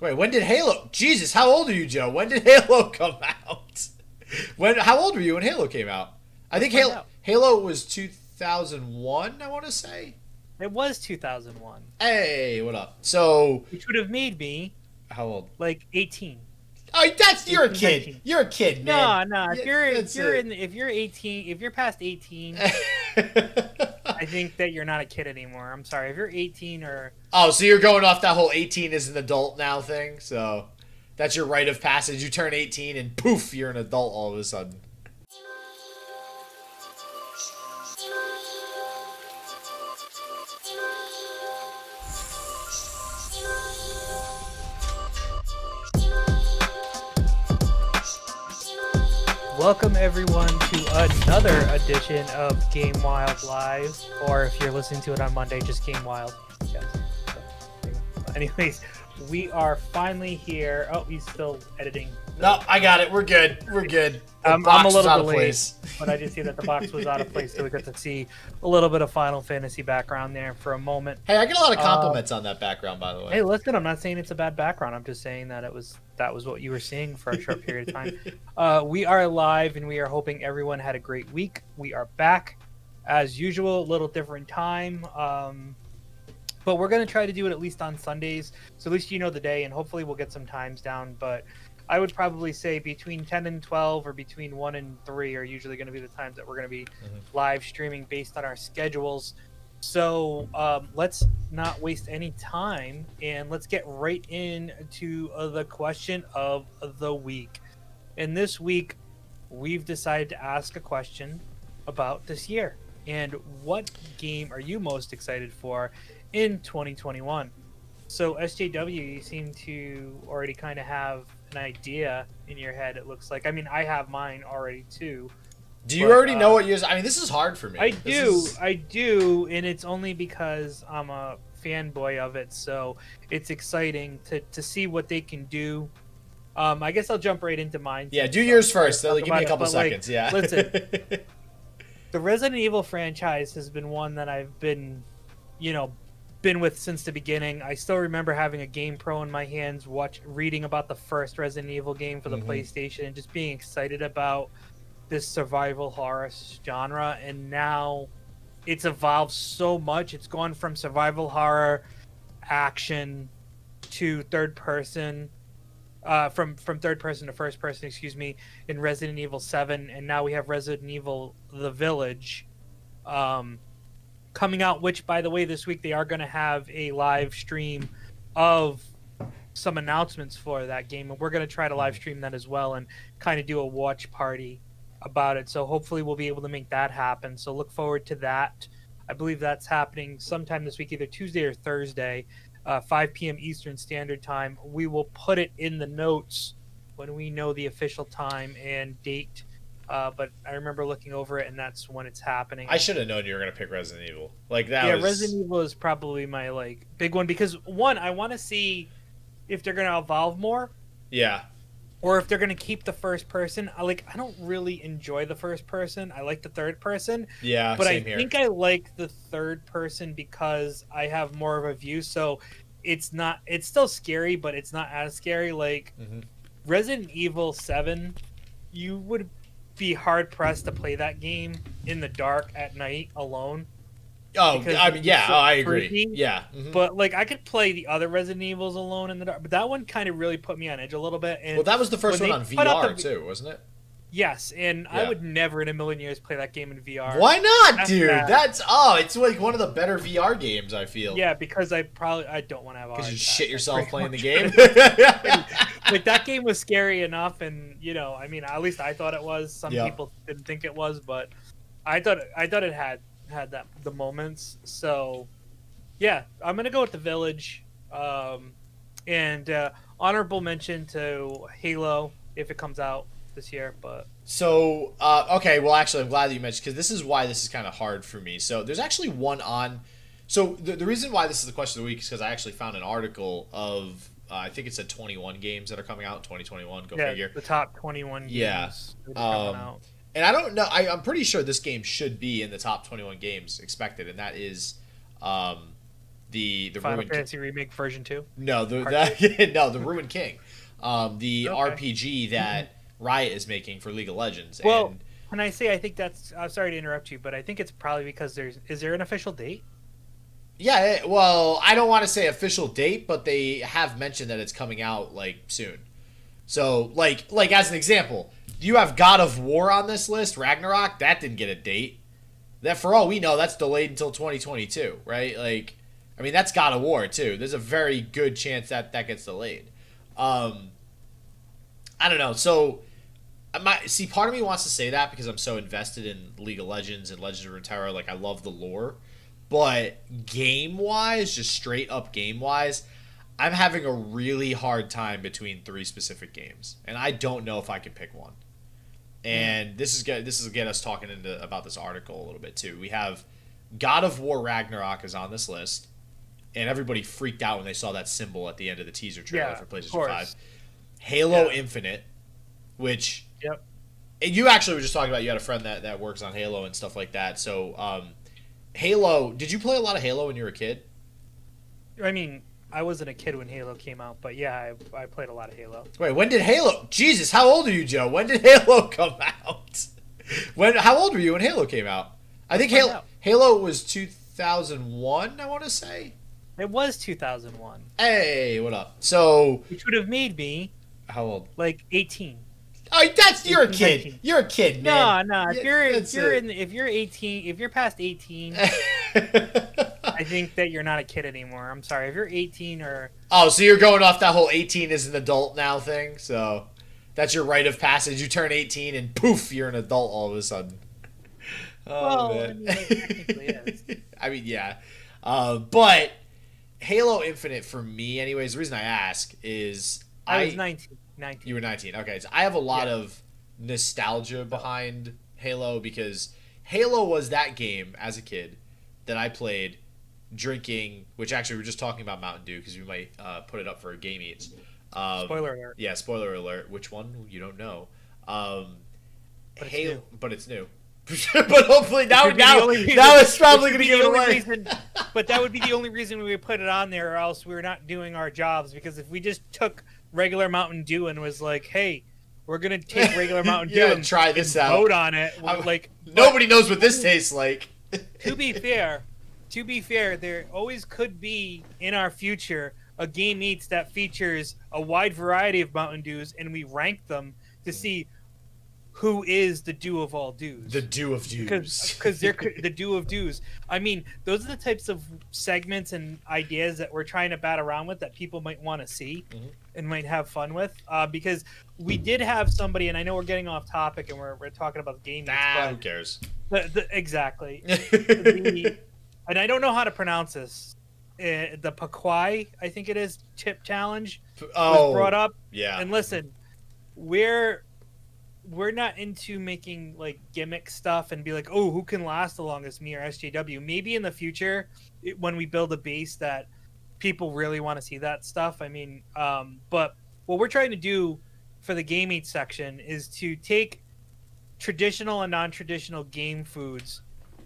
Wait, when did Halo? Jesus, how old are you, Joe? When did Halo come out? When? How old were you when Halo came out? I think Halo out. Halo was 2001. I want to say. It was 2001, Hey, what up? So, which would have made me how old? like 18. Oh, that's you're a kid. 19. You're a kid, man. no. No. If you're if you're it. in if you're 18, if you're past 18, I think that you're not a kid anymore. I'm sorry. If you're 18 or oh, so you're going off that whole 18 is an adult now thing. So, that's your rite of passage. You turn 18 and poof, you're an adult all of a sudden. Welcome everyone to another edition of Game Wild Live, or if you're listening to it on Monday, just Game Wild. Yes. So, there you go. Anyways, we are finally here. Oh, he's still editing, No, I got it. We're good. We're good. I'm- I'm a little delayed. but I did see that the box was out of place, so we got to see a little bit of Final Fantasy background there for a moment. Hey, I get a lot of Uh, compliments on that background, by the way. Hey, listen, I'm not saying it's a bad background. I'm just saying that it was that was what you were seeing for a short period of time. Uh, we are live, and we are hoping everyone had a great week. We are back as usual, a little different time, um, but we're gonna try to do it at least on Sundays, so at least you know the day, and hopefully we'll get some times down. But I would probably say between 10 and 12, or between one and three, are usually going to be the times that we're going to be live streaming based on our schedules. So um, let's not waste any time and let's get right into uh, the question of the week. And this week, we've decided to ask a question about this year and what game are you most excited for in 2021? So SJW, you seem to already kind of have an idea in your head. It looks like. I mean, I have mine already too. Do you But, already know uh, what yours? I mean, this is hard for me. I This do, is- I do, and it's only because I'm a fanboy of it. So it's exciting to to see what they can do. Um, I guess I'll jump right into mine. yeah, do yours first. Like, give me a it, couple like, seconds. yeah. listen. the Resident Evil franchise has been one that I've been, you know, been with since the beginning. I still remember having a Game Pro in my hands, watch reading about the first Resident Evil game for the Mhm. PlayStation, and just being excited about this survival horror genre. And now it's evolved so much. It's gone from survival horror, action, to third person. Uh, from from third person to first person, excuse me, in Resident Evil Seven, and now we have Resident Evil: The Village, um, coming out. Which, by the way, this week they are going to have a live stream of some announcements for that game, and we're going to try to live stream that as well and kind of do a watch party about it. So hopefully we'll be able to make that happen. So look forward to that. I believe that's happening sometime this week, either Tuesday or Thursday, uh, 5 p.m. Eastern Standard Time. We will put it in the notes when we know the official time and date. Uh, but I remember looking over it, and that's when it's happening. I should have known you were gonna pick Resident Evil. Like that yeah, was. Resident Evil is probably my like big one because one, I want to see if they're going to evolve more Yeah. Or if they're going to keep the first person. I like I don't really enjoy the first person. I like the third person, Yeah. but I here. think I like the third person because I have more of a view. So it's not it's still scary, but it's not as scary. Like Mhm. Resident Evil Seven, you would be hard pressed to play that game in the dark at night alone. Oh, I mean, yeah. so Oh, I agree. creepy. Yeah. mhm. But like I could play the other Resident Evils alone in the dark, but that one kind of really put me on edge a little bit. And well, that was the first one on they put out VR the- too, wasn't it? yes, and Yeah. I would never in a million years play that game in VR. Why not, dude? bad. That's oh, it's like one of the better VR games. I feel. Yeah, because I probably I don't want to have. a Because you shit yourself playing the game. like that game was scary enough, and you know, I mean, at least I thought it was. Some Yeah. people didn't think it was, but I thought I thought it had had that the moments. So, yeah, I'm gonna go with the village, um, and uh, honorable mention to Halo if it comes out this year. But So, uh, okay, well, actually, I'm glad that you mentioned because this is why this is kind of hard for me. So, there's actually one on. So, the, the reason why this is the question of the week is because I actually found an article of, uh, I think it said 21 games that are coming out in 2021. Go yeah, figure. the top 21 games Yeah, coming um, out. And I don't know. I, I'm pretty sure this game should be in the top 21 games expected, and that is um, the the Final Ruined Fantasy Remake version two. no the that, no the Ruined King, um, the Okay. RPG that Riot is making for League of Legends. Well, and When I say I think that's, I'm sorry to interrupt you, but I think it's probably because there's is there an official date? yeah, well, I don't want to say official date, but they have mentioned that it's coming out like soon. So, like, like as an example, you have God of War on this list, Ragnarok. That didn't get a date. That, for all we know, that's delayed until 2022, right? Like, I mean, that's God of War too. There's a very good chance that that gets delayed. Um, I don't know. So, might see. Part of me wants to say that because I'm so invested in League of Legends and Legends of Runeterra. Like, I love the lore, but game wise, just straight up game wise, I'm having a really hard time between three specific games, and I don't know if I can pick one. And this is this is get us talking into about this article a little bit too. We have God of War Ragnarok is on this list, and everybody freaked out when they saw that symbol at the end of the teaser trailer Yeah, for PlayStation. Five. Halo Yeah. Infinite, which Yep. and you actually were just talking about you had a friend that, that works on Halo and stuff like that. So, um, Halo, did you play a lot of Halo when you were a kid? I mean, I wasn't a kid when Halo came out, but yeah, I, I played a lot of Halo. Wait, when did Halo? Jesus, how old are you, Joe? When did Halo come out? When? How old were you when Halo came out? I think Halo out. Halo was two thousand one. I want to say. It was 2001, Hey, what up? So, which would have made me how old? like 18. Oh, that's you're a kid. 19. You're a kid, No, man. no. If you're if you're it. in if you're 18, if you're past 18, I think that you're not a kid anymore. I'm sorry. If you're 18 or Oh, so you're going off that whole 18 is an adult now thing? So that's your rite of passage. You turn 18 and poof, you're an adult all of a sudden. Oh, Well, I man. mean, it. I mean, yeah. Uh, but Halo Infinite, for me, anyways, the reason I ask is I was 19. 19. you were 19. Okay, so I have a lot Yeah. of nostalgia behind Halo because Halo was that game as a kid that I played drinking, which actually we are just talking about Mountain Dew because we might uh, put it up for a Game Eats. Um, Spoiler alert. Yeah, spoiler alert. Which one? You don't know. Um, But it's Halo, new. but it's new. but hopefully now, would be the now, reason- now it's probably going to give it away. reason- but that would be the only reason we would put it on there, or else we're not doing our jobs. Because if we just took regular Mountain Dew and was like, "Hey, we're gonna take regular Mountain Dew Yeah, and try this and out. vote on it," like Nobody knows what this tastes like. to be fair, to be fair, there always could be in our future a game eats that features a wide variety of Mountain Dews, and we rank them to see who is the dew of all dews. the Dew of Dews. because they're the dew of dews. I mean, those are the types of segments and ideas that we're trying to bat around with that people might want to see Mhm. and might have fun with. Uh, because we did have somebody, and I know we're getting off topic and we're, we're talking about the game. Nah, who cares? the, the, exactly. The- and I don't know how to pronounce this. Uh, the Pakwai, I think it is, chip challenge was oh, brought up. yeah. And listen, we're we're not into making like gimmick stuff and be like, oh, who can last the longest, me or SJW? Maybe in the future, it, when we build a base that people really want to see that stuff. I mean, um, but what we're trying to do for the game eat section is to take traditional and non-traditional game foods,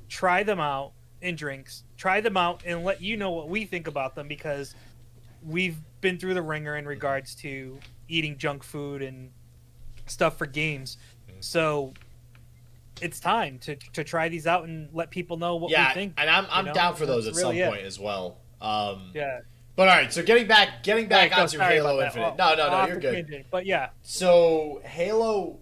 try them out in drinks, try them out, and let you know what we think about them because we've been through the ringer in regards to eating junk food and stuff for games. So it's time to to try these out and let people know what yeah, we think. and I'm, I'm know? down for those at That's some really it. point as well. Um, Yeah. But all right, so getting back, getting back Right, onto sorry Halo. Infinite. Well, no, no, no, you're good. But yeah, So Halo,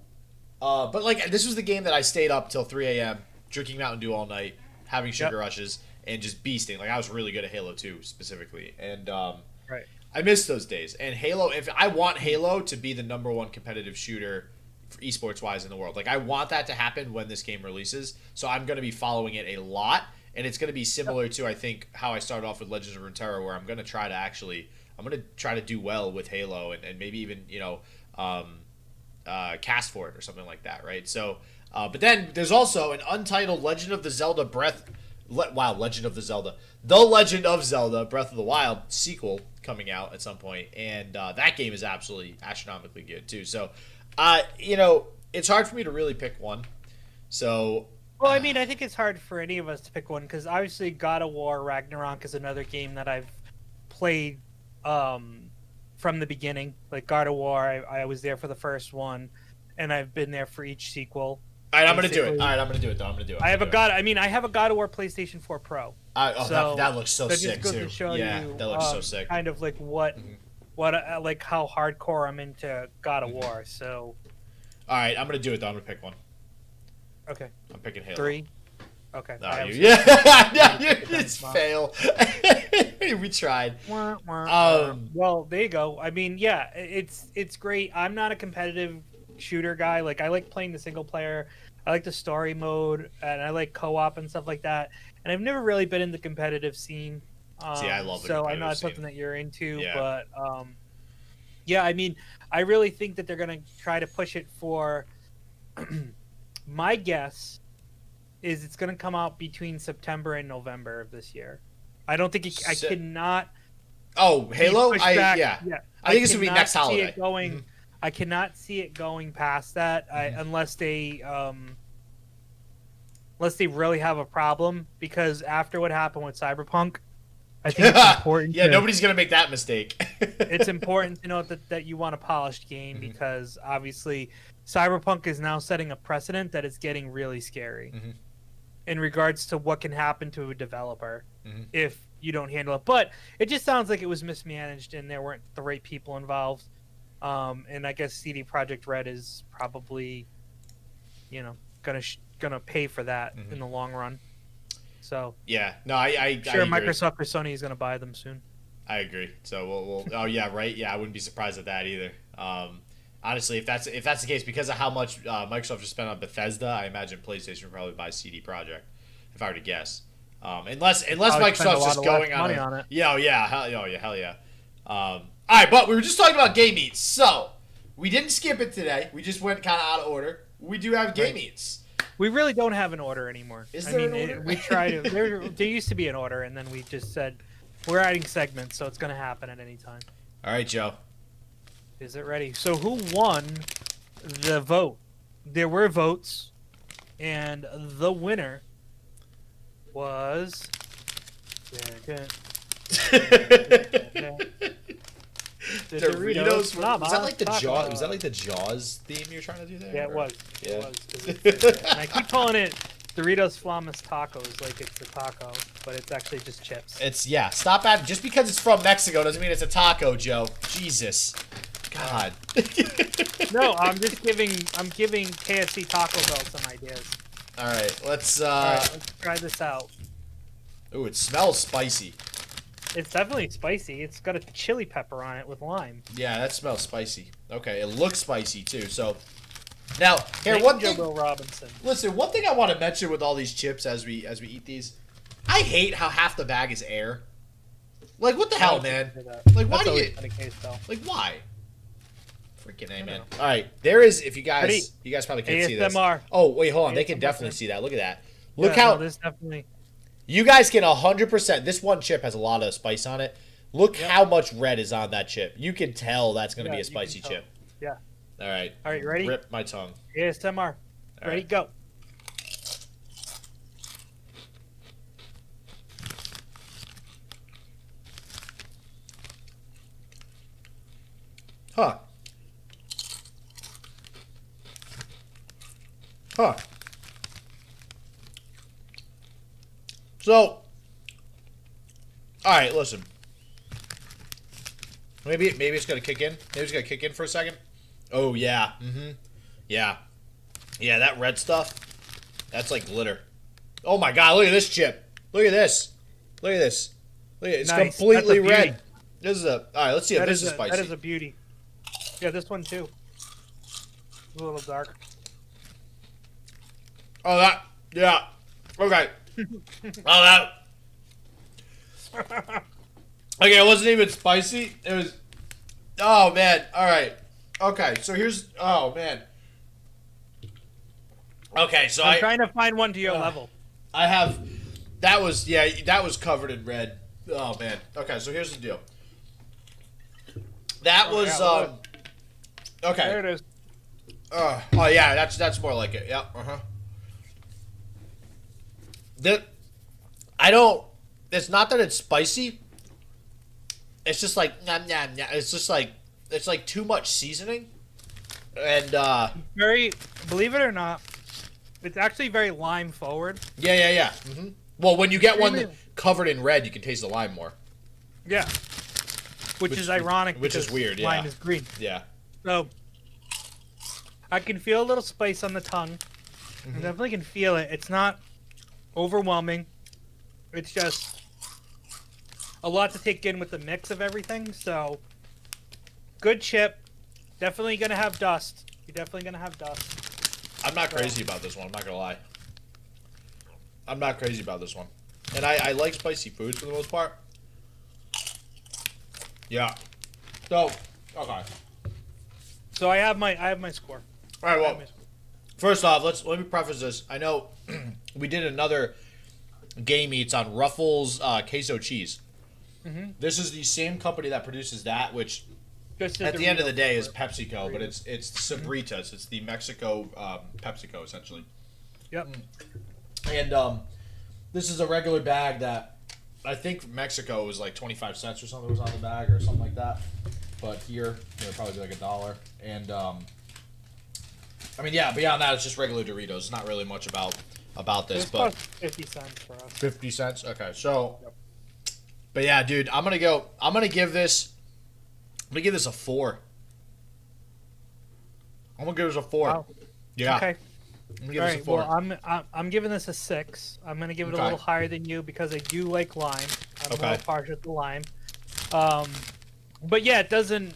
uh, but like this was the game that I stayed up till 3 a.m. drinking Mountain Dew all night, having sugar rushes, and just beasting. Like I was really good at Halo 2 specifically, and um, Right. I miss those days. And Halo, if I want Halo to be the number one competitive shooter, for esports wise in the world, like I want that to happen when this game releases. So I'm going to be following it a lot, and it's going to be similar to I think how I started off with Legends of Runeterra, where I'm going to try to actually. I'm going to try to do well with Halo and, and maybe even, you know, um, uh, cast for it or something like that, right? So, uh, but then there's also an untitled Legend of the Zelda Breath. Le- wow, Legend of the Zelda, The Legend of Zelda Breath of the Wild sequel coming out at some point, and uh, that game is absolutely astronomically good too. So, uh, you know, it's hard for me to really pick one. So, Well, I mean, I think it's hard for any of us to pick one because obviously God of War Ragnarok is another game that I've played um, from the beginning. Like God of War, I, I was there for the first one, and I've been there for each sequel. All right, I'm gonna do it. Basically- All right, I'm gonna do it. Though I'm gonna do it. I'm I have a gonna it. God. I mean, I have a God of War PlayStation 4 Pro. I, oh, so that, that looks so that just sick goes too. to show yeah, you that looks so um, sick. kind of like what, Mhm. what, uh, like how hardcore I'm into God of Mhm. War. So All right, I'm gonna do it. though. I'm gonna pick one. okay, I'm picking Halo. three. Okay. No, you, yeah, yeah, you just fail. we tried. Um, well, there you go. I mean, yeah, it's it's great. I'm not a competitive shooter guy. Like I like playing the single player. I like the story mode, and I like co-op and stuff like that. And I've never really been in the competitive scene. Um, See, I love so I know it's something that you're into, Yeah. but um, yeah, I mean, I really think that they're gonna try to push it for. my guess is it's gonna come out between September and November of this year. I don't think it, I cannot Oh, Halo. I back. yeah. I think it's gonna be next holiday. Going, Mhm. I cannot see it going past that I, Mhm. unless they, um, unless they really have a problem. Because after what happened with Cyberpunk, I think it's important. Yeah, to, nobody's gonna make that mistake. It's important to note that, that you want a polished game Mhm. because obviously Cyberpunk is now setting a precedent that is getting really scary Mhm. in regards to what can happen to a developer Mhm. if you don't handle it. But it just sounds like it was mismanaged and there weren't the right people involved. Um, and I guess CD Projekt Red is probably, you know, gonna sh- gonna pay for that Mhm. in the long run. So yeah, no, I, I, I sure, agree. Microsoft or Sony is gonna buy them soon. I agree. So we'll, we'll. Oh yeah, right. Yeah, I wouldn't be surprised at that either. Um, honestly, if that's if that's the case, because of how much uh, Microsoft just spent on Bethesda, I imagine PlayStation would probably buy CD Projekt. If I were to guess, um, unless unless Probably spend a Microsoft's just going on, a, on it. Yeah, oh, yeah, hell, oh, yeah, hell yeah. Um, all right, but we were just talking about game eats, so we didn't skip it today. We just went kind of out of order. We do have game Right. eats. We really don't have an order anymore. Is I there mean, an it- order? we try to. There, there used to be an order, and then we just said we're adding segments, so it's gonna happen at any time. All right, Joe. Is it ready? So who won the vote? There were votes, and the winner was. The Doritos. Doritos were- was that like the Jaws? Was that like the Jaws theme you're trying to do there? Yeah, it or- was. Yeah. It was. it's- and I keep calling it Doritos Flamas Tacos, like it's a taco, but it's actually just chips. It's yeah. Stop at just because it's from Mexico doesn't mean it's a taco, Joe. Jesus, God. No, I'm just giving. I'm giving KFC Taco Bell some ideas. All right, let's. All uh right, let's try this out. Ooh, it smells spicy. It's definitely spicy. It's got a chili pepper on it with lime. Yeah, that smells spicy. Okay, it looks spicy too. So now here, Thank one Joe thing. Bill Robinson. Listen, one thing I want to mention with all these chips as we as we eat these, I hate how half the bag is air. Like what the hell, man? Like, why do you- case. Like why? Freaking amen. All right, there is. If you guys, Ready? you guys probably can't see this. ASMR. Oh wait, hold on. They can definitely see that. Look at that. Look Yeah, how no, this definitely. You guys can hundred percent. This one chip has a lot of spice on it. Look Yep. how much red is on that chip. You can tell that's going to Yeah, be a spicy chip. Yeah. All right. All right, you ready? Rip my tongue. ASMR. All Ready? right. Go. Huh. Huh. So, all right, listen. Maybe maybe it's gonna kick in. Maybe it's gonna kick in for a second. Oh yeah. Mm-hmm. Yeah. Yeah, that red stuff. That's like glitter. Oh my god! Look at this chip. Look at this. Look at this. Look at it. It's Nice. Completely red. This is a. All right. Let's see if That this is is a, spicy. that is a beauty. Yeah, this one too. A little dark. Oh, that. Yeah. Okay. Oh, that. Okay, it wasn't even spicy. It was. Oh man. All right. Okay. So here's. Oh man. Okay. So I'm I trying to find one to your Ugh. level. I have. That was yeah. That was covered in red. Oh man. Okay. So here's the deal. That Oh, was yeah, um. Okay. There it is. Uh, oh yeah, that's that's more like it. Yep. Uh huh. The I don't. It's not that it's spicy. It's just like nah, nah, nah. It's just like it's like too much seasoning, and uh Very, believe it or not, it's actually very lime forward. yeah, yeah, yeah. Mm-hmm. Well, when you get one covered in red, you can taste the lime more. Yeah. Which, Which- is ironic. which is weird, Lime yeah. is green. Yeah. So I can feel a little spice on the tongue. Mm-hmm. I definitely can feel it. It's not overwhelming. It's just a lot to take in with the mix of everything. So good chip. Definitely gonna have dust. You're definitely gonna have dust. I'm not crazy about this one. I'm not gonna lie. I'm not crazy about this one, and I, I like spicy foods for the most part. Yeah. So okay. So I have my I have my score. All right. Well, my score. First off, let's let me preface this. I know we did another game eats on Ruffles uh, queso cheese. Mhm. This is the same company that produces that, which at the end of the day is. PepsiCo, but it's it's Sabritas. It's the Mexico um, PepsiCo essentially. Yep. And um, this is a regular bag that I think Mexico was like twenty five cents or something was on the bag or something like that. But here, you know, probably be like a dollar. And um, I mean, yeah. Beyond that, it's just regular Doritos. It's not really much about about this, This but fifty cents for us. fifty cents. Okay, so. Yep. But yeah, dude, I'm gonna go. I'm gonna give this. I'm gonna give this a four. I'm gonna give this a four. Wow. Yeah, Okay. I'm All this a four. Well, I'm, I'm I'm giving this a six. I'm gonna give it Okay. a little higher than you because I do like lime. I'm Okay. more partial to lime. Um, but yeah, it doesn't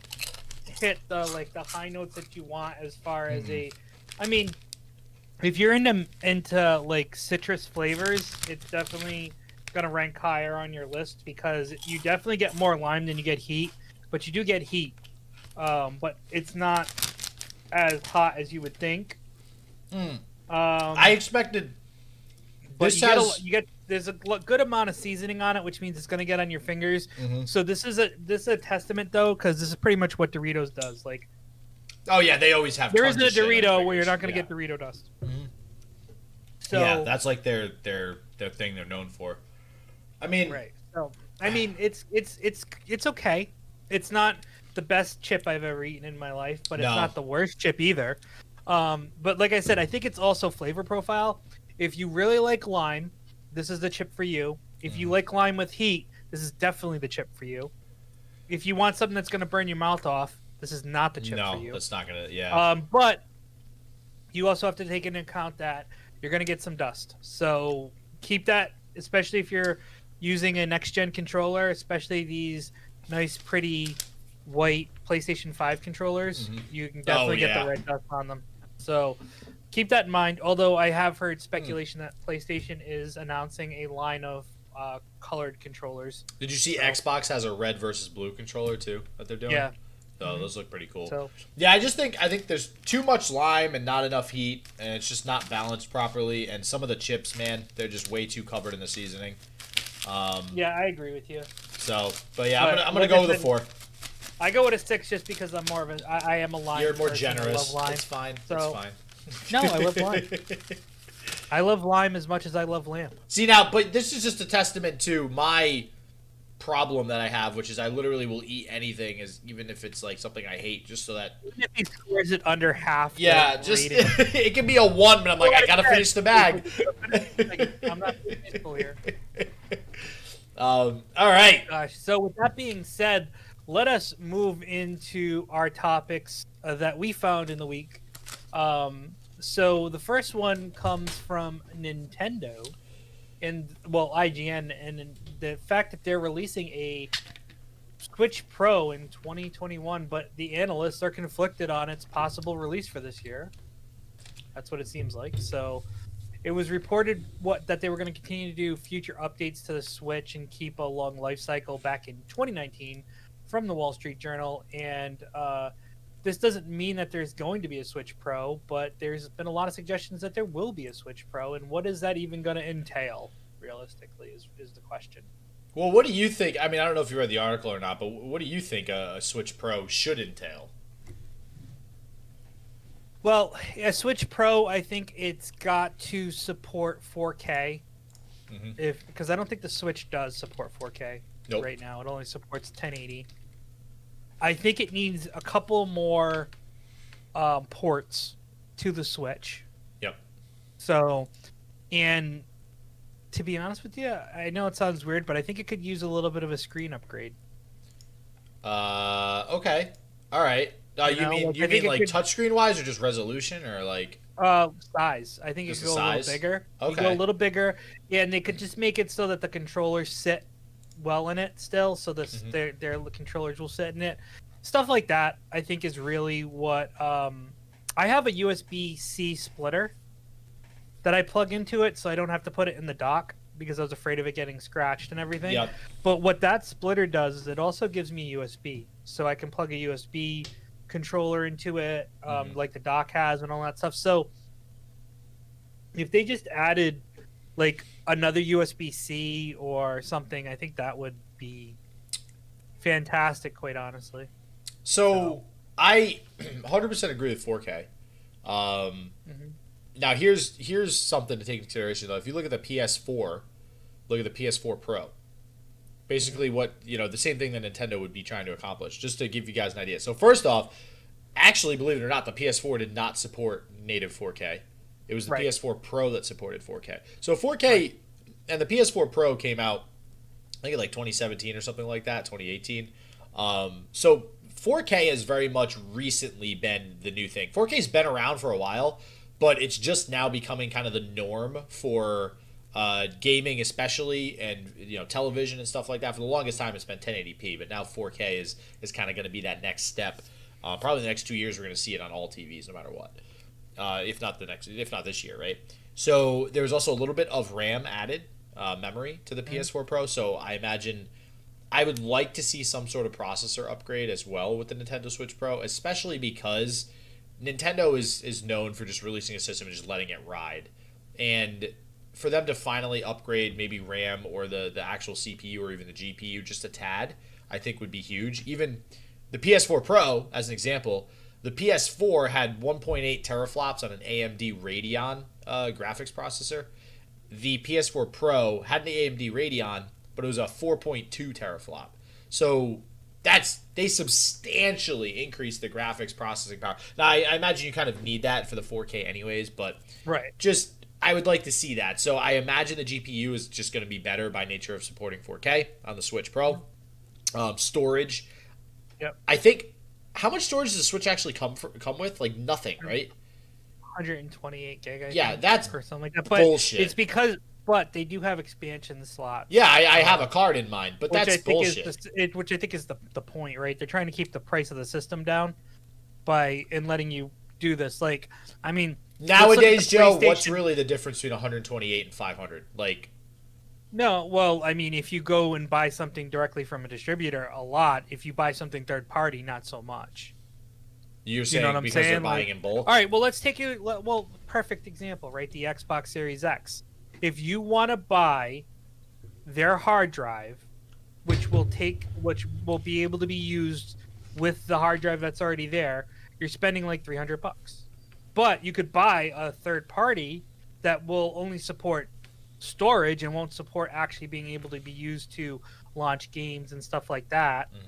hit the like the high notes that you want as far as Mm-hmm. a. I mean, if you're into into like citrus flavors, it's definitely gonna rank higher on your list because you definitely get more lime than you get heat, but you do get heat. Um, but it's not as hot as you would think. Mm. Um, I expected. but This you, get a, you get there's a good amount of seasoning on it, which means it's gonna get on your fingers. Mhm. So this is a this is a testament though, because this is pretty much what Doritos does. Like Oh yeah, they always have. there tons isn't a of shit on their Dorito where you're not gonna Yeah. get Dorito dust. Mhm. So yeah, that's like their their their thing they're known for. I mean, right. So I mean, it's it's it's it's okay. It's not the best chip I've ever eaten in my life, but it's No. not the worst chip either. Um, but like I said, I think it's also flavor profile. If you really like lime, this is the chip for you. If Mm-hmm. you like lime with heat, this is definitely the chip for you. If you want something that's going to burn your mouth off, this is not the chip no, for you. No, that's not gonna. Yeah. Um, but you also have to take into account that you're going to get some dust. So keep that, especially if you're using a next gen controller, especially these nice, pretty white PlayStation 5 controllers. Mhm. You can definitely get yeah. the red dust on them. So keep that in mind. Although I have heard speculation that PlayStation is announcing a line of uh, colored controllers. Did you see so- Xbox has a red versus blue controller too that they're doing? Yeah. So those look pretty cool. So Yeah, I just think I think there's too much lime and not enough heat, and it's just not balanced properly. And some of the chips, man, they're just way too covered in the seasoning. Um, yeah, I agree with you. So, but yeah, I'm gonna I'm gonna go with a four. I go with a six just because I'm more of a. I, I am a lime. You're more person. I generous. love lime. It's fine. So- it's fine. No, I love lime. I love lime as much as I love lamb. See now, but this is just a testament to my problem that I have, which is I literally will eat anything, as even if it's like something I hate, just so that Even if he scores it under half. yeah, just rating. it can be a one, but I'm like I gotta finish the bag. I'm not peaceful here. Um, all right. Gosh. So with that being said, let us move into our topics uh, that we found in the week. Um, so the first one comes from Nintendo, and well, IGN, and the fact that they're releasing a Switch Pro in 2021, but the analysts are conflicted on its possible release for this year. That's what it seems like. So it was reported what that they were going to continue to do future updates to the Switch and keep a long life cycle back in 2019 from the Wall Street Journal. And uh, this doesn't mean that there's going to be a Switch Pro, but there's been a lot of suggestions that there will be a Switch Pro. And what is that even going to entail, realistically, is, is the question. Well, what do you think? I mean, I don't know if you read the article or not, but what do you think a, a Switch Pro should entail? Well, a Switch Pro, I think it's got to support 4K. Mhm. if because I don't think the Switch does support 4K Nope. right now. It only supports 1080. I think it needs a couple more um, ports to the Switch. Yep. So, and to be honest with you, I know it sounds weird, but I think it could use a little bit of a screen upgrade. Uh, okay, all right. Uh, You you know, mean like, you I mean like could- touchscreen wise, or just resolution, or like? Uh, size. I think it Just could the go a little size? bigger. You go a little bigger. Yeah, and they could just make it so that the controllers sit well in it still, so the Mhm. their their controllers will sit in it. Stuff like that, I think, is really what. Um, I have a USB C splitter that I plug into it, so I don't have to put it in the dock because I was afraid of it getting scratched and everything. Yep. But what that splitter does is it also gives me USB, so I can plug a USB controller into it, um, Mhm. like the dock has and all that stuff. So if they just added like another USB C or something, I think that would be fantastic. Quite honestly, So I 100% agree with 4K. Um, Mhm. Now here's here's something to take into consideration though. If you look at the PS4, look at the PS4 Pro. Basically, what you know, the same thing that Nintendo would be trying to accomplish. Just to give you guys an idea. So first off, actually, believe it or not, the PS4 did not support native 4K. It was the Right. PS4 Pro that supported 4K. So 4K, and the PS4 Pro came out, I think like 2017 or something like that, 2018. Um, so 4K has very much recently been the new thing. 4K's been around for a while, but it's just now becoming kind of the norm for uh, gaming, especially, and you know, television and stuff like that. For the longest time, it's been 1080p, but now 4K is is kind of going to be that next step. Uh, probably the next two years, we're going to see it on all TVs, no matter what. Uh, if not the next, if not this year, right? So there's also a little bit of RAM added, uh, memory to the PS4 Pro. So I imagine I would like to see some sort of processor upgrade as well with the Nintendo Switch Pro, especially because Nintendo is is known for just releasing a system and just letting it ride. And for them to finally upgrade maybe RAM or the the actual CPU or even the GPU just a tad, I think would be huge. Even the PS4 Pro, as an example, the PS4 had 1.8 teraflops on an AMD Radeon uh, graphics processor. The PS4 Pro had an AMD Radeon, but it was a 4.2 teraflop. So that's they substantially increased the graphics processing power. Now I, I imagine you kind of need that for the 4K anyways, but right? just I would like to see that. So I imagine the GPU is just going to be better by nature of supporting 4K on the Switch Pro. Um, storage. Yep. I think how much storage does the Switch actually come for, come with? Like nothing, right? 128 gig. I Yeah, think, that's or something like that. But bullshit. It's because, but they do have expansion slots. Yeah, I, I have a um, card in mind, but that's bullshit. the, it, which I think is the the point, right? They're trying to keep the price of the system down by and letting you do this. Like, I mean, Nowadays, Joe, what's really the difference between 128 and 500? Like, no, well, I mean, if you go and buy something directly from a distributor, a lot. If you buy something third party, not so much. you're You saying know what I'm because they're buying Like- in bulk? All right, well, let's take you. Well, perfect example, right? The Xbox Series X. If you want to buy their hard drive, which will take, which will be able to be used with the hard drive that's already there, you're spending like 300 bucks. But you could buy a third party that will only support storage and won't support actually being able to be used to launch games and stuff like that. Mhm.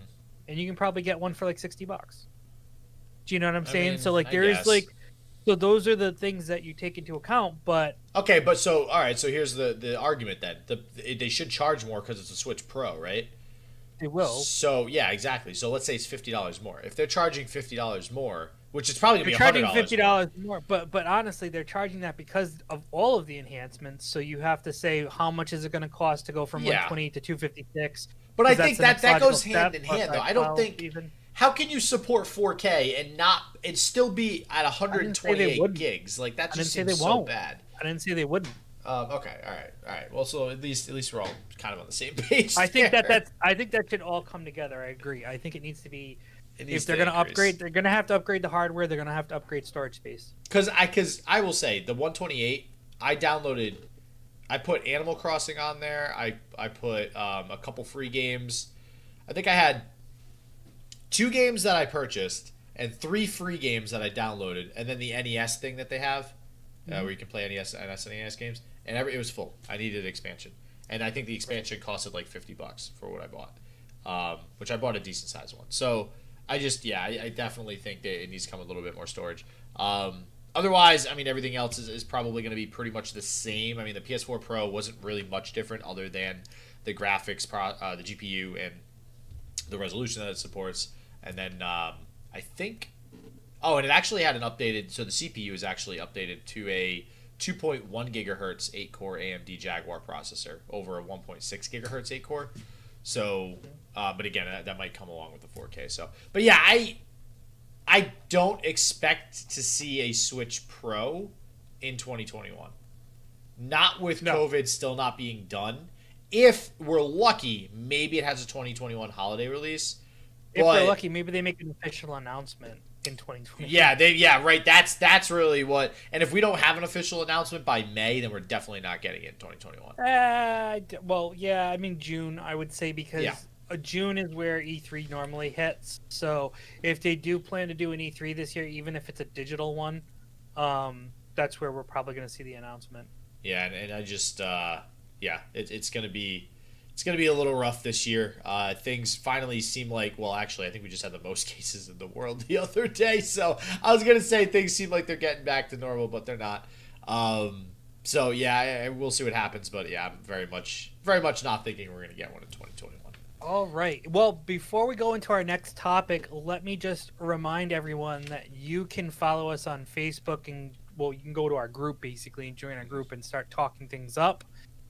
And you can probably get one for like 60 bucks. Do you know what I'm I saying? mean, so like there is like so those are the things that you take into account, but Okay, but so all right, so here's the the argument then. The they should charge more because it's a Switch Pro, right? they will. So yeah, exactly. So let's say it's fifty dollars more. If they're charging fifty dollars more, which is probably They're be charging fifty dollars more, but but honestly, they're charging that because of all of the enhancements. So you have to say how much is it going to cost to go from Yeah. 120 to 256. But I think that that goes hand step, in hand, though. I don't think. even. How can you support 4K and not and still be at say they 128 wouldn't. gigs? Like that I just didn't say seems they so won't. bad. I didn't say they wouldn't. Um, okay, all right, all right. Well, so at least at least we're all kind of on the same page. I think that that's I think that should all come together. I agree. I think it needs to be needs if they're going to upgrade, they're going to have to upgrade the hardware. They're going to have to upgrade storage space. Because I, because I will say the 128, I downloaded, I put Animal Crossing on there. I I put um, a couple free games. I think I had two games that I purchased and three free games that I downloaded, and then the NES thing that they have, uh, where you can play NES, NES, and NES games. and every, it was full. I needed an expansion, and I think the expansion costed like fifty bucks for what I bought, um, which I bought a decent sized one. So I just yeah, I, I, definitely think that it needs to come with a little bit more storage. Um, otherwise, I mean everything else is, is probably going to be pretty much the same. I mean the PS4 Pro wasn't really much different other than the graphics, pro, uh, the GPU, and the resolution that it supports, and then um, I think. Oh, and it actually had an updated. So the CPU is actually updated to a 2.1 gigahertz 8 core AMD Jaguar processor over a 1.6 gigahertz 8 core. So, uh, but again, that, that, might come along with the 4K. So, but yeah, I I don't expect to see a Switch Pro in 2021. Not with no. COVID still not being done. If we're lucky, maybe it has a 2021 holiday release. If we're lucky, maybe they make an official announcement in 2020. Yeah, they yeah, right. That's that's really what. And if we don't have an official announcement by May, then we're definitely not getting it in 2021. Uh, well, yeah, I mean June, I would say because yeah. June is where E3 normally hits. So if they do plan to do an E3 this year, even if it's a digital one, um, that's where we're probably going to see the announcement. Yeah, and, and I just uh, yeah, it, it's going to be it's going to be a little rough this year. Uh, things finally seem like, well, actually, I think we just had the most cases in the world the other day. So I was going to say things seem like they're getting back to normal, but they're not. Um, so yeah, we'll see what happens. But yeah, I'm very much, very much not thinking we're going to get one in 2021. All right. Well, before we go into our next topic, let me just remind everyone that you can follow us on Facebook and well, you can go to our group basically and join our group and start talking things up.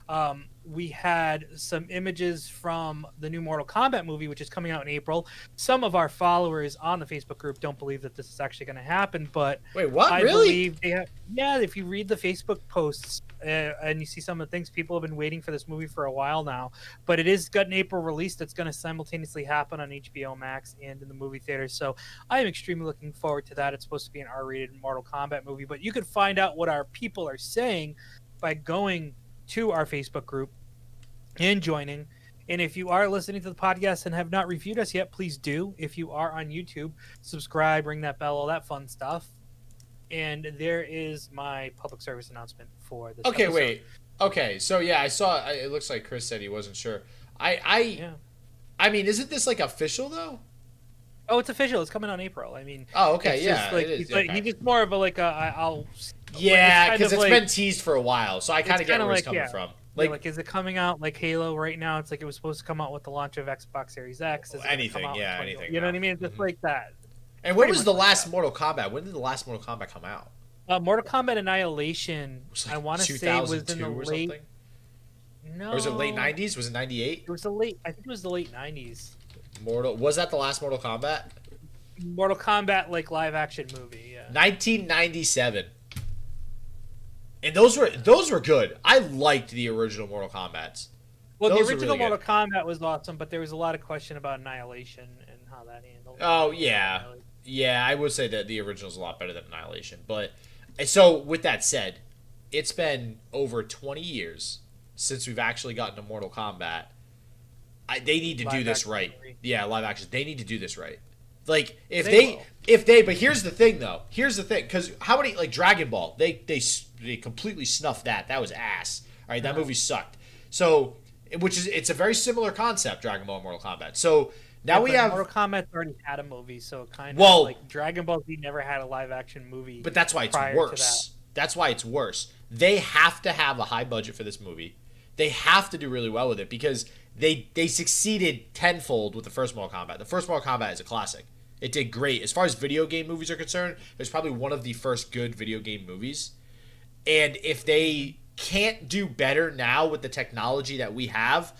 Um, we had some images from the new Mortal Kombat movie, which is coming out in April. Some of our followers on the Facebook group don't believe that this is actually going to happen, but wait, what? I really? Believe they have, yeah, if you read the Facebook posts uh, and you see some of the things, people have been waiting for this movie for a while now. But it is got an April release that's going to simultaneously happen on HBO Max and in the movie theaters. So I am extremely looking forward to that. It's supposed to be an R-rated Mortal Kombat movie, but you can find out what our people are saying by going to our Facebook group and joining. And if you are listening to the podcast and have not reviewed us yet, please do. If you are on YouTube, subscribe, ring that bell, all that fun stuff. And there is my public service announcement for this. Okay, episode. wait. Okay, so yeah, I saw. It looks like Chris said he wasn't sure. I, I, yeah. I mean, isn't this like official though? Oh, it's official. It's coming on April. I mean. Oh, okay, yeah. Like, he's, like, he's just more of a like a I'll yeah, because it's like, been teased for a while, so I kind of get where like, it's coming yeah. from. Like, yeah, like, is it coming out like Halo right now? It's like it was supposed to come out with the launch of Xbox Series X. Is anything, yeah, anything. You know what I mean? Just mm-hmm. like that. And when was the last Mortal Kombat? When did the last Mortal Kombat come out? Uh, Mortal Kombat Annihilation. I want to say was in the late. Something? No. Or was it late '90s? Was it '98? It was the late. I think it was the late '90s. Mortal was that the last Mortal Kombat? Mortal Kombat like live action movie. Yeah. 1997. And those were those were good. I liked the original Mortal Kombat's. Well, those the original really Mortal good. Kombat was awesome, but there was a lot of question about Annihilation and how that handled. Oh yeah, yeah. I would say that the original is a lot better than Annihilation. But so with that said, it's been over 20 years since we've actually gotten to Mortal Kombat. I, they need to live do this right. Movie. Yeah, live action. They need to do this right. Like if they, they if they, but here's the thing though. Here's the thing, because how many like Dragon Ball? They they they completely snuffed that. That was ass. All right, that uh-huh. movie sucked. So, which is it's a very similar concept, Dragon Ball and Mortal Kombat. So now yeah, we have Mortal Kombat already had a movie, so kind of well, like Dragon Ball Z never had a live action movie. But that's why it's worse. That. That's why it's worse. They have to have a high budget for this movie. They have to do really well with it because they they succeeded tenfold with the first Mortal Kombat. The first Mortal Kombat is a classic. It did great. As far as video game movies are concerned, it's probably one of the first good video game movies. And if they can't do better now with the technology that we have,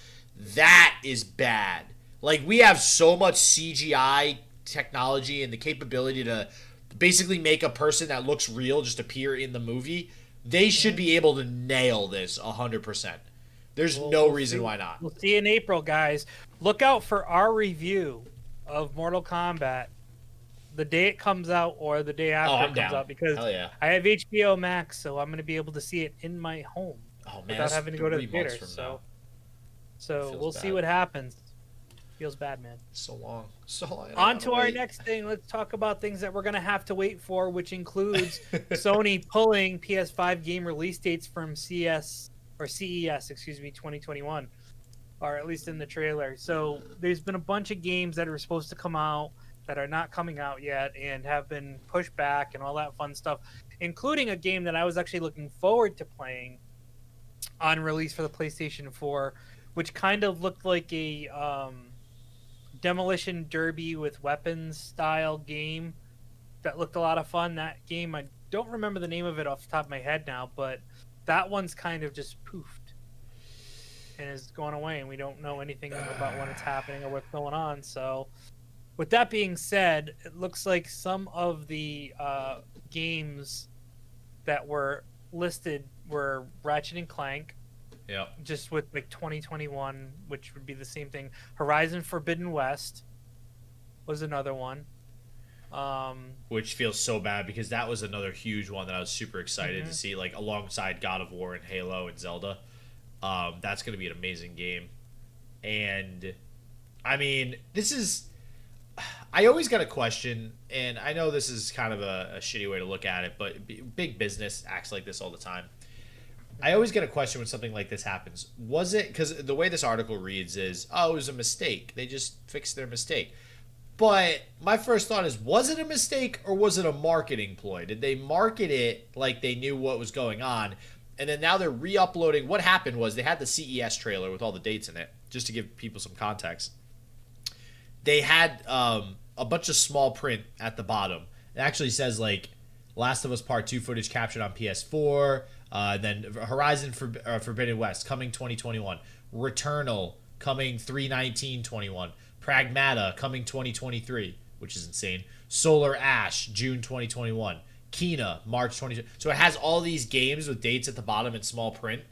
that is bad. Like we have so much CGI technology and the capability to basically make a person that looks real just appear in the movie. They should be able to nail this 100%. There's well, no reason why not. We'll see in April, guys. Look out for our review of Mortal Kombat the day it comes out or the day after oh, it comes down. out because yeah. I have HBO Max, so I'm going to be able to see it in my home oh, man, without having to go to the theater. So, so we'll bad. see what happens. Feels bad, man. So long, so long. On to our next thing. Let's talk about things that we're gonna have to wait for, which includes Sony pulling PS5 game release dates from CS or CES, excuse me, 2021, or at least in the trailer. So there's been a bunch of games that are supposed to come out that are not coming out yet and have been pushed back and all that fun stuff, including a game that I was actually looking forward to playing on release for the PlayStation 4, which kind of looked like a um, demolition derby with weapons style game that looked a lot of fun. That game, I don't remember the name of it off the top of my head now, but that one's kind of just poofed and is going away, and we don't know anything about when it's happening or what's going on. So, with that being said, it looks like some of the uh, games that were listed were Ratchet and Clank, Yeah. just with like 2021, which would be the same thing. Horizon Forbidden West was another one. Um, Which feels so bad because that was another huge one that I was super excited Mhm. to see, like alongside God of War and Halo and Zelda. Um, that's going to be an amazing game. And I mean, this is. I always got a question, and I know this is kind of a, a shitty way to look at it, but b- big business acts like this all the time. I always get a question when something like this happens. Was it because the way this article reads is, oh, it was a mistake. They just fixed their mistake. But my first thought is, was it a mistake or was it a marketing ploy? Did they market it like they knew what was going on? And then now they're re uploading. What happened was they had the CES trailer with all the dates in it, just to give people some context. They had um, a bunch of small print at the bottom. It actually says, like, Last of Us Part 2 footage captured on PS4. Uh, then Horizon For- uh, Forbidden West coming 2021. Returnal coming 31921. Pragmata coming 2023, which is insane. Solar Ash June 2021. Kena March 20. So it has all these games with dates at the bottom in small print,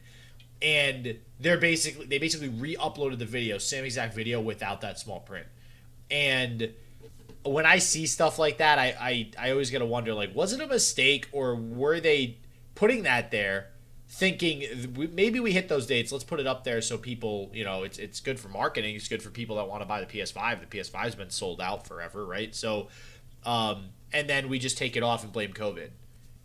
and they're basically they basically re-uploaded the video, same exact video without that small print. And when I see stuff like that, I I, I always gotta wonder like, was it a mistake or were they putting that there? thinking maybe we hit those dates. Let's put it up there so people, you know, it's it's good for marketing. It's good for people that want to buy the PS5. The PS5's been sold out forever, right? So, um, and then we just take it off and blame COVID.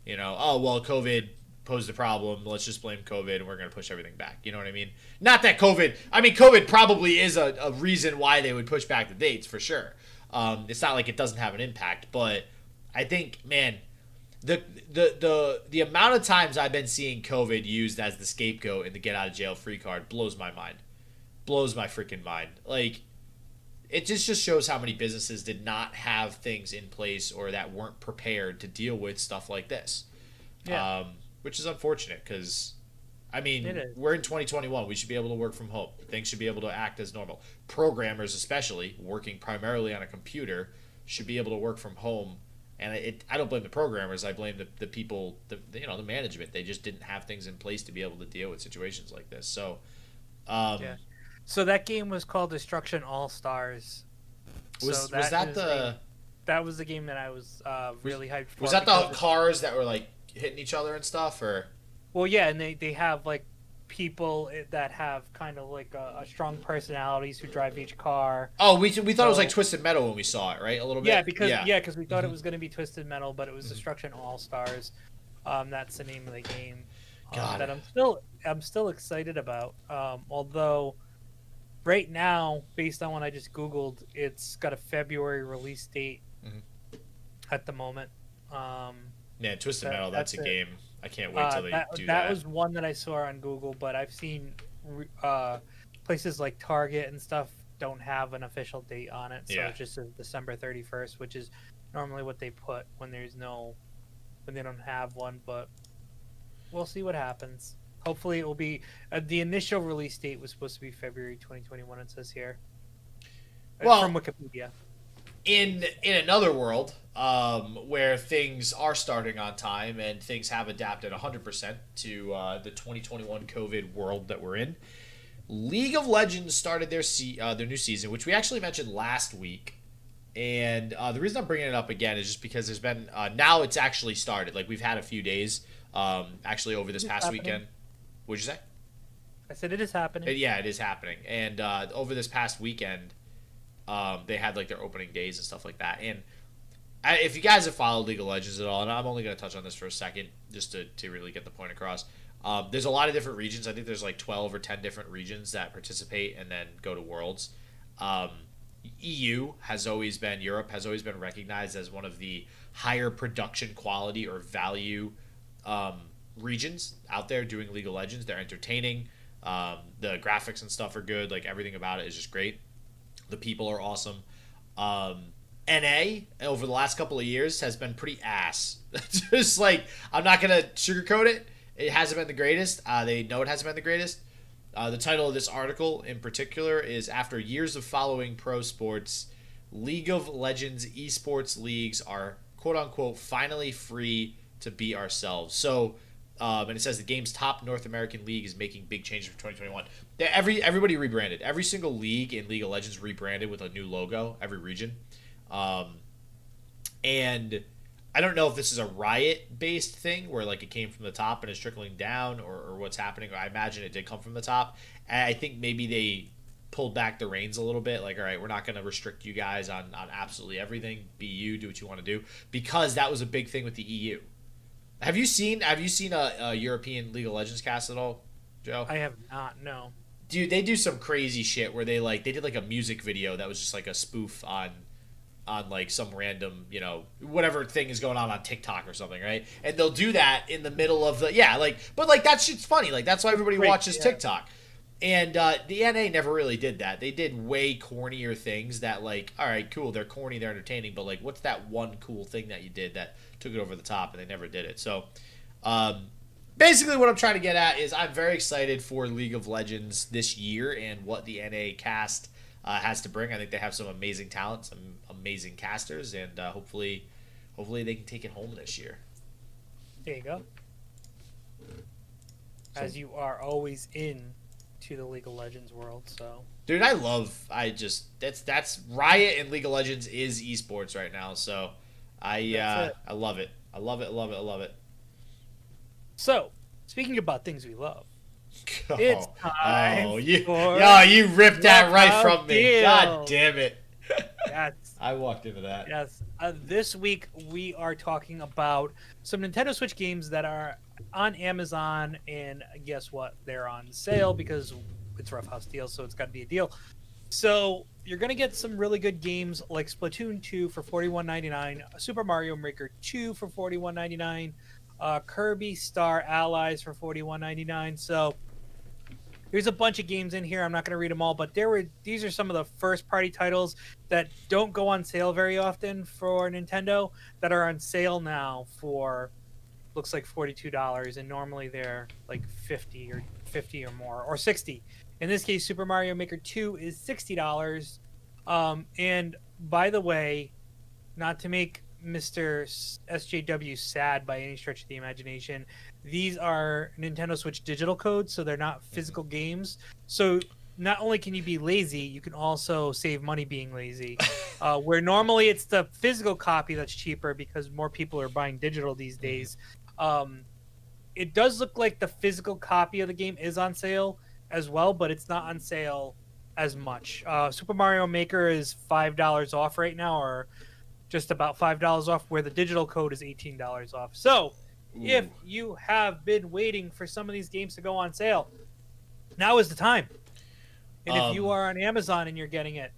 You know, oh well, COVID posed a problem. Let's just blame COVID and we're going to push everything back. You know what I mean? Not that COVID. I mean, COVID probably is a, a reason why they would push back the dates for sure. Um, it's not like it doesn't have an impact, but I think, man, the the the the amount of times I've been seeing COVID used as the scapegoat in the get out of jail free card blows my mind. Blows my freaking mind. Like it just just shows how many businesses did not have things in place or that weren't prepared to deal with stuff like this. Yeah. Um, which is unfortunate because I mean, we're in 2021. We should be able to work from home. Things should be able to act as normal. Programmers, especially working primarily on a computer, should be able to work from home. And it, I don't blame the programmers. I blame the, the people, the, you know, the management. They just didn't have things in place to be able to deal with situations like this. So, um, Yeah. So that game was called Destruction All Stars. was so was that the a- that was the game that I was uh, really hyped for. was that the cars that were like hitting each other and stuff, or Well, yeah, and they, they have like people that have kind of like a, a strong personalities who drive each car. oh, we we thought it was like Twisted Metal when we saw it, right? A little bit. Yeah, because yeah, because we thought Mhm. it was going to be Twisted Metal, but it was Mhm. Destruction All Stars. Um, that's the name of the game. um, that I'm still I'm still excited about. Um, although right now, based on what I just googled, it's got a February release date Mhm. at the moment. Um, Yeah, Twisted That- Metal. That's, that's a it. game. I can't wait uh, they that, do that that. was one that I saw on Google, but I've seen uh, places like Target and stuff don't have an official date on it, so Yeah. it just says December 31st, which is normally what they put when there's no when they don't have one. But we'll see what happens. Hopefully, it will be uh, the initial release date was supposed to be February 2021. It says here. Uh, Well- from Wikipedia. In in another world um, where things are starting on time and things have adapted 100% to uh, the 2021 COVID world that we're in, League of Legends started their se- uh, their new season, which we actually mentioned last week. And uh, the reason I'm bringing it up again is just because there's been uh, now it's actually started. Like we've had a few days, um, actually over this It's past happening. weekend. What'd you say? I said it is happening. Yeah, it is happening. And uh, over this past weekend, Um, they had like their opening days and stuff like that. And I, if you guys have followed League of Legends at all, and I'm only going to touch on this for a second just to, to really get the point across. Um, there's a lot of different regions. I think there's like 12 or 10 different regions that participate and then go to Worlds. Um, EU has always been, Europe has always been recognized as one of the higher production quality or value um, regions out there doing League of Legends. They're entertaining. Um, the graphics and stuff are good. Like everything about it is just great. The people are awesome. Um, NA over the last couple of years has been pretty ass. just like I'm not gonna sugarcoat it. It hasn't been the greatest. Uh, they know it hasn't been the greatest. Uh, the title of this article in particular is After Years of Following Pro Sports, League of Legends esports leagues are quote unquote finally free to be ourselves. So, um, and it says the game's top North American league is making big changes for 2021. Every everybody rebranded. Every single league in League of Legends rebranded with a new logo. Every region, um, and I don't know if this is a riot based thing where like it came from the top and is trickling down or, or what's happening. I imagine it did come from the top. And I think maybe they pulled back the reins a little bit. Like, all right, we're not going to restrict you guys on, on absolutely everything. Be you, do what you want to do. Because that was a big thing with the EU. Have you seen Have you seen a, a European League of Legends cast at all, Joe? I have not. No. Dude, they do some crazy shit where they like they did like a music video that was just like a spoof on on like some random, you know, whatever thing is going on on TikTok or something, right? And they'll do that in the middle of the yeah, like, but like that shit's funny. Like that's why everybody Great, watches yeah. TikTok. And uh, the NA never really did that. They did way cornier things that like, all right, cool, they're corny, they're entertaining, but like, what's that one cool thing that you did that took it over the top? And they never did it. So, um, basically, what I'm trying to get at is I'm very excited for League of Legends this year and what the NA cast uh, has to bring. I think they have some amazing talent, some amazing casters, and uh, hopefully, hopefully they can take it home this year. There you go. As you are always in to the League of Legends world, so. Dude, I love. I just that's that's Riot and League of Legends is esports right now, so I uh, I love it. I love it. I love it. I love it. So, speaking about things we love, oh, it's time oh, you, oh, you ripped that right from me. Deal. God damn it. yes. I walked into that. Yes. Uh, this week we are talking about some Nintendo Switch games that are on Amazon, and guess what? They're on sale because it's Rough House deal, so it's got to be a deal. So you're gonna get some really good games like Splatoon 2 for $41.99, Super Mario Maker 2 for $41.99, uh, Kirby Star Allies for $41.99. So there's a bunch of games in here. I'm not going to read them all, but there were these are some of the first party titles that don't go on sale very often for Nintendo that are on sale now for looks like $42 and normally they're like 50 or 50 or more or 60. In this case Super Mario Maker 2 is $60. Um, and by the way, not to make Mr. SJW sad by any stretch of the imagination. These are Nintendo Switch digital codes, so they're not mm-hmm. physical mm-hmm. games. So not only can you be lazy, you can also save money being lazy. uh, where normally it's the physical copy that's cheaper because more people are buying digital these mm-hmm. days. Um, it does look like the physical copy of the game is on sale as well, but it's not on sale as much. Uh, Super Mario Maker is five dollars off right now, or just about five dollars off, where the digital code is eighteen dollars off. So, Ooh. if you have been waiting for some of these games to go on sale, now is the time. And um, if you are on Amazon and you're getting it,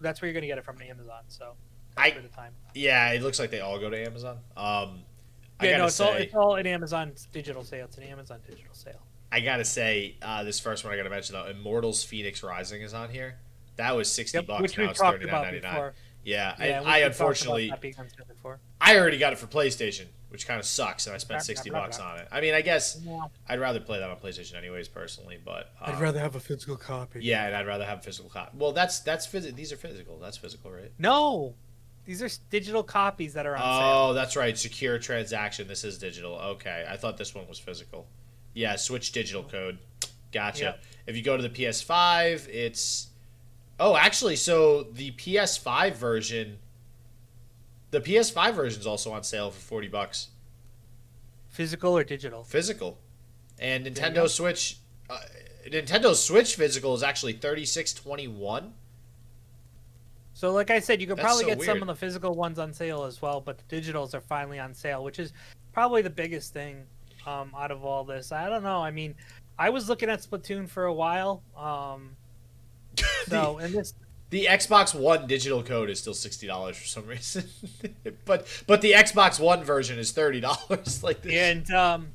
that's where you're going to get it from Amazon. So, I, the time. Yeah, it looks like they all go to Amazon. Um, yeah, no, it's say, all it's all in Amazon's digital sale. It's an Amazon digital sale. I gotta say, uh, this first one I gotta mention though, Immortals Phoenix Rising is on here. That was sixty yep, bucks. Which now we talked about before. Yeah, yeah I, I unfortunately, I already got it for PlayStation, which kind of sucks, and I spent sixty bucks on it. I mean, I guess I'd rather play that on PlayStation anyways, personally, but um, I'd rather have a physical copy. Yeah, and I'd rather have a physical copy. Well, that's that's physical. These are physical. That's physical, right? No, these are digital copies that are on oh, sale. Oh, that's right. Secure transaction. This is digital. Okay, I thought this one was physical. Yeah, Switch digital code. Gotcha. Yep. If you go to the PS5, it's Oh, actually, so the PS5 version, the PS5 version is also on sale for forty bucks. Physical or digital? Physical, and Nintendo Switch, uh, Nintendo Switch physical is actually thirty six twenty one. So, like I said, you could That's probably so get some of the physical ones on sale as well, but the digitals are finally on sale, which is probably the biggest thing um, out of all this. I don't know. I mean, I was looking at Splatoon for a while. Um, so, and this, The Xbox One digital code is still sixty dollars for some reason, but but the Xbox One version is thirty dollars. like this. and um,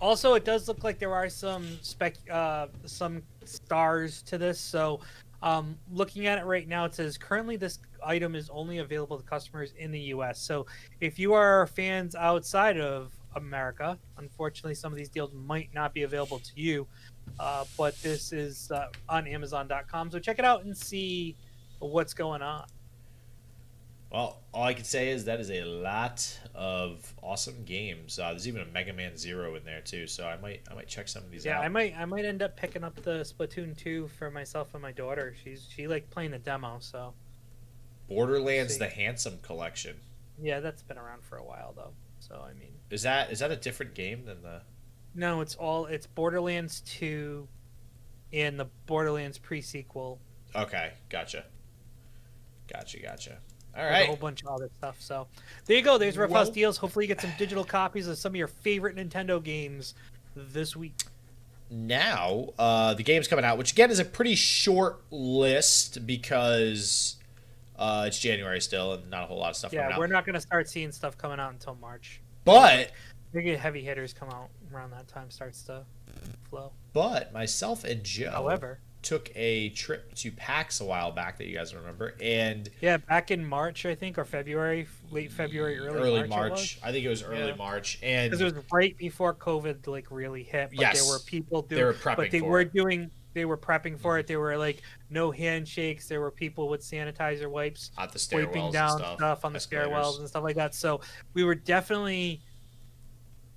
also it does look like there are some spec, uh, some stars to this. So, um, looking at it right now, it says currently this item is only available to customers in the U.S. So, if you are fans outside of America, unfortunately, some of these deals might not be available to you. Uh, but this is uh, on Amazon.com, so check it out and see what's going on. Well, all I can say is that is a lot of awesome games. Uh, there's even a Mega Man Zero in there too, so I might I might check some of these out. Yeah, out. I might I might end up picking up the Splatoon 2 for myself and my daughter. She's she liked playing the demo, so Borderlands: The Handsome Collection. yeah, that's been around for a while though. So I mean, Is that is that a different game than the? no, it's all it's Borderlands 2 and the Borderlands pre-sequel. Okay, gotcha. Gotcha, gotcha. All right, a whole bunch of other stuff. So there you go. There's Rough House deals. Hopefully, you get some digital copies of some of your favorite Nintendo games this week. now uh, the game's coming out, which again is a pretty short list because uh, it's January still and not a whole lot of stuff Yeah, we're not gonna start seeing stuff coming out until March. But Maybe heavy hitters come out around that time starts to flow. but myself and Joe However, took a trip to PAX a while back that you guys remember, and yeah, back in March I think or February, late February, early, early March. March. I think it was early Yeah. March, and Because it was right before COVID like really hit. But Yes. there were people doing they were prepping but they were it. doing they were prepping for it. There were like no handshakes. There were people with sanitizer wipes at the stairwells wiping and down stuff, on the stairwells and stuff like that. So we were definitely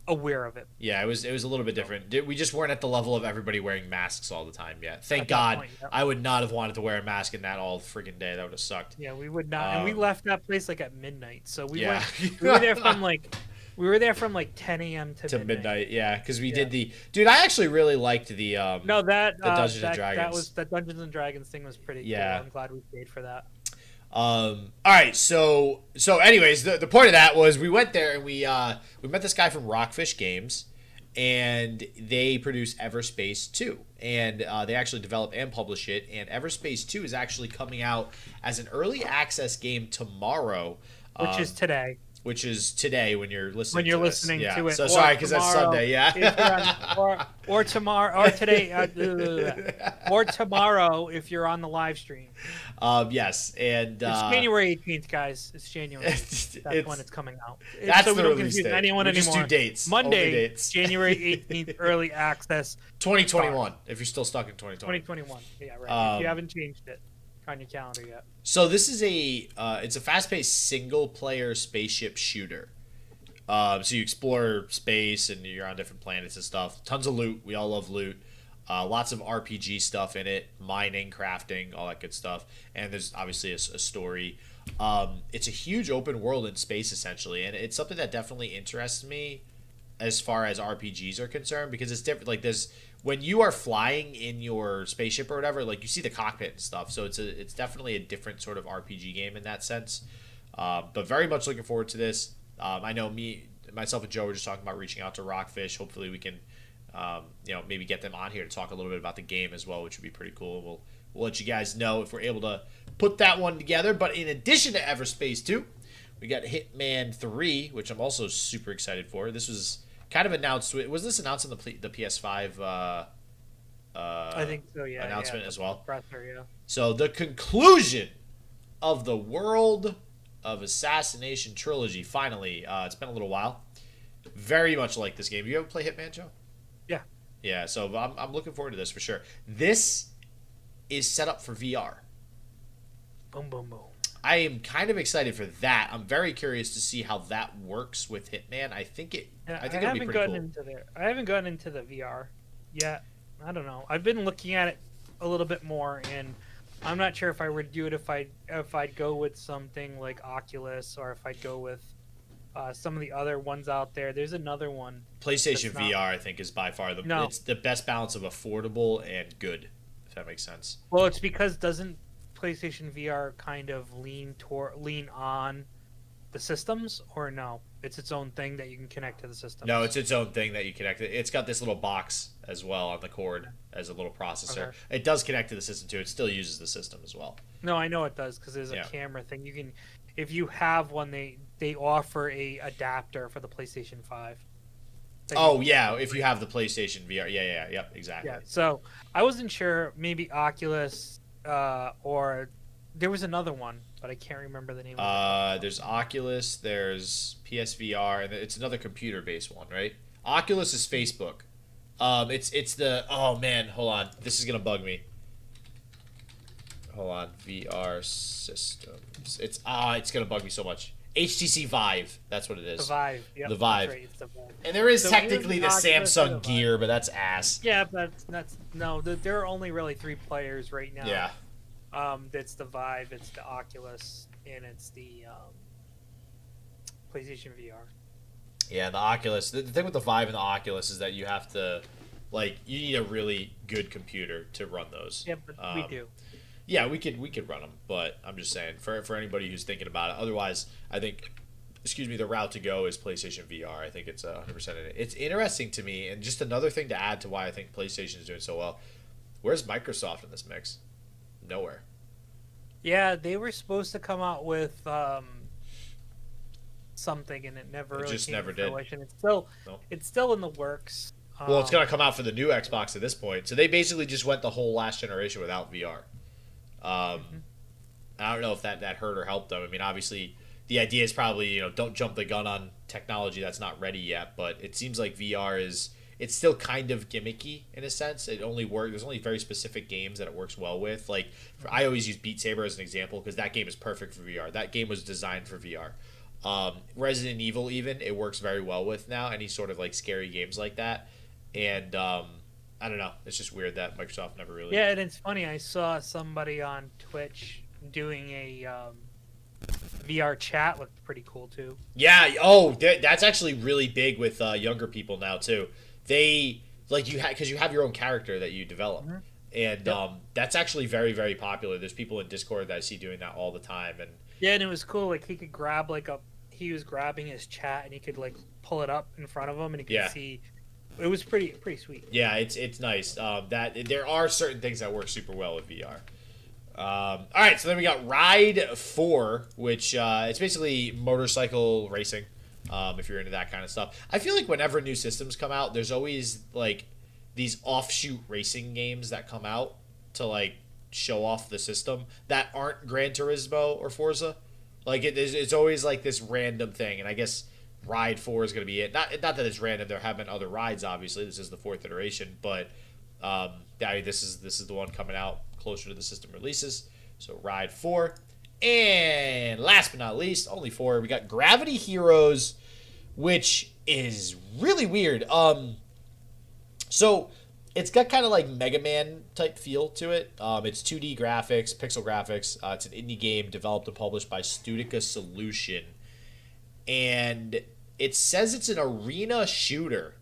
aware of it. Yeah, it was it was a little bit different. We just weren't at the level of everybody wearing masks all the time yet. Thank God. point, yeah. I would not have wanted to wear a mask in that all freaking day. That would have sucked. Yeah, we would not, and we Um, left that place like at midnight. So we yeah. went. We were there from like, we were there from like 10 a.m. to, to midnight. midnight. Yeah, because we Yeah. did the dude. I actually really liked the um. No, that The uh, Dungeons and that, Dragons. That was the Dungeons and Dragons thing was pretty Yeah. cool. I'm glad we paid for that. Um. All right. So so anyways, the, the point of that was we went there and we uh we met this guy from Rockfish Games, and they produce Everspace Two, and uh, they actually develop and publish it. And Everspace Two is actually coming out as an early access game tomorrow, Which um, is today. Which is today when you're listening. When you're to listening Yeah. to it. So or sorry because that's Sunday. Yeah. on- or, or tomorrow, or today, uh, or tomorrow if you're on the live stream. um. Yes. And It's uh, January 18th, guys. It's January. 18th. That's it's- when it's coming out. that's so we don't confuse date. anyone we anymore. Just do dates. Monday, dates. January 18th, early access, 2021. If you're still stuck in 2020. 2021. Yeah, right. if Um, you haven't changed it on your calendar yet. So this is a uh, it's a fast-paced single-player spaceship shooter. Um, so you explore space and you're on different planets and stuff. Tons of loot. We all love loot. Uh, lots of RPG stuff in it, mining, crafting, all that good stuff. And there's obviously a story. Um, it's a huge open world in space essentially, and it's something that definitely interests me as far as RPGs are concerned because it's different. Like this, when you are flying in your spaceship or whatever, like you see the cockpit and stuff. So it's a it's definitely a different sort of RPG game in that sense. Uh, but very much looking forward to this. Um, I know me, myself, and Joe were just talking about reaching out to Rockfish. Hopefully, we can, um, you know, maybe get them on here to talk a little bit about the game as well, which would be pretty cool. We'll we'll let you guys know if we're able to put that one together. But in addition to Everspace Two, we got Hitman Three, which I'm also super excited for. This was kind of announced. Was this announced in the P- the PS5? Uh, uh, I think so. Yeah. announcement yeah. as well. Presser, yeah. So the conclusion of the World of Assassination trilogy. Finally, uh, it's been a little while. Very much like this game. You ever play Hitman, Joe? Yeah. Yeah. So I'm, I'm looking forward to this for sure. This is set up for VR. Boom, boom, boom. I am kind of excited for that. I'm very curious to see how that works with Hitman. I think it. Yeah, I think I it'll be haven't pretty gotten cool. into there. I haven't gotten into the VR yet. I don't know. I've been looking at it a little bit more, and I'm not sure if I would do it if I if I'd go with something like Oculus or if I'd go with uh, some of the other ones out there. There's another one. PlayStation It's not- VR, I think, is by far the it's the best balance of affordable and good. If that makes sense. Well, it's because doesn't PlayStation VR kind of lean toward lean on the systems, or no? It's its own thing that you can connect to the system. No, it's its own thing that you connect it. It's got this little box as well on the cord as a little processor. Okay. It does connect to the system too. It still uses the system as well. No, I know it does because there's a Yeah. camera thing. You can, if you have one, they they offer a adapter for the PlayStation Five. Oh yeah, if you have the PlayStation VR, yeah, yeah, yeah yep, exactly. yeah. So I wasn't sure. Maybe Oculus, uh, or there was another one, but I can't remember the name. Uh, there's Oculus, there's PSVR, and it's another computer-based one, right? Oculus is Facebook. Um, it's it's the oh man, hold on, this is gonna bug me. Hold on, VR systems. It's ah, it's gonna bug me so much. HTC Vive, that's what it is. The Vive. Yep, The Vive. right, the Vive. And there is So technically the and the Samsung Gear, but that's ass. Yeah, but that's no. th- There are only really three players right now. Yeah. Um, it's the Vive, it's the Oculus, and it's the um, PlayStation VR. Yeah, the Oculus. The, the thing with the Vive and the Oculus is that you have to, like, you need a really good computer to run those. Yeah, but we Um, do. Yeah, we could we could run them, but I'm just saying for for anybody who's thinking about it. Otherwise, I think, excuse me, the route to go is PlayStation VR. I think it's 100 percent in it. It's interesting to me, and just another thing to add to why I think PlayStation is doing so well. Where's Microsoft in this mix? Nowhere. Yeah, they were supposed to come out with um, something, and it never It really just never did. fruition. It's still No. it's still in the works. Well, it's Um, gonna come out for the new Xbox at this point. So they basically just went the whole last generation without VR. Um, Mhm. I don't know if that that hurt or helped them. I mean, obviously, the idea is probably you know don't jump the gun on technology that's not ready yet. But it seems like VR is it's still kind of gimmicky in a sense. It only works. There's only very specific games that it works well with. Like for, I always use Beat Saber as an example because that game is perfect for VR. That game was designed for VR. Um, Resident Evil even it works very well with now. Any sort of like scary games like that, and um, I don't know. It's just weird that Microsoft never really. Yeah, and it's funny. I saw somebody on Twitch doing a um, VR chat. Looked pretty cool too. Yeah. Oh, that's actually really big with uh, younger people now too. They like you have, because you have your own character that you develop, Mhm. and Yep. um, that's actually very very popular. There's people in Discord that I see doing that all the time, and Yeah, and it was cool. Like he could grab like a he was grabbing his chat and he could like pull it up in front of him and he could Yeah. see. It was pretty pretty sweet. yeah, it's it's nice. Um, that there are certain things that work super well with VR. Um, all right, so then we got Ride Four, which uh, it's basically motorcycle racing. Um, if you're into that kind of stuff, I feel like whenever new systems come out, there's always like these offshoot racing games that come out to like show off the system that aren't Gran Turismo or Forza. Like it is, it's always like this random thing, and I guess Ride Four is going to be it. Not not that it's random. There have been other rides, obviously. This is the fourth iteration, but um, yeah, this is this is the one coming out closer to the system releases. So Ride Four, and last but not least, only four. We got Gravity Heroes, which is really weird. Um, so it's got kind of like Mega Man type feel to it. Um, it's 2D graphics, pixel graphics. Uh, it's an indie game developed and published by Studica Solution, and it says it's an arena shooter,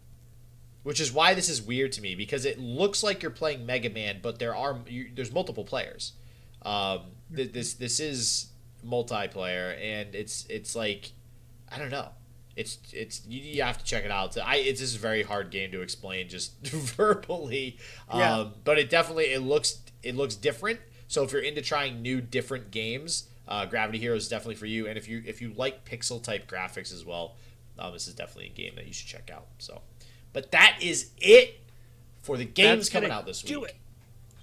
which is why this is weird to me because it looks like you're playing Mega Man, but there are you, there's multiple players. Um, th- this this is multiplayer, and it's it's like I don't know. It's it's you, you have to check it out. I it's just a very hard game to explain just verbally. Yeah. Um, but it definitely it looks it looks different. So if you're into trying new different games, uh, Gravity Heroes is definitely for you. And if you if you like pixel type graphics as well, um, this is definitely a game that you should check out. So, but that is it for the games coming out this do week. it.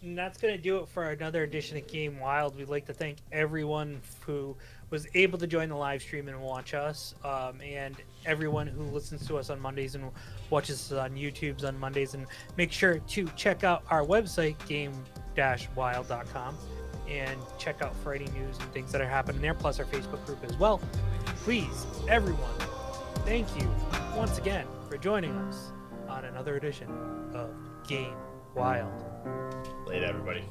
And that's going to do it for another edition of Game Wild. We'd like to thank everyone who was able to join the live stream and watch us, um, and everyone who listens to us on Mondays and watches us on YouTube's on Mondays. And make sure to check out our website, game-wild.com, and check out any news and things that are happening there, plus our Facebook group as well. Please, everyone, thank you once again for joining us on another edition of Game Wild. Later, everybody.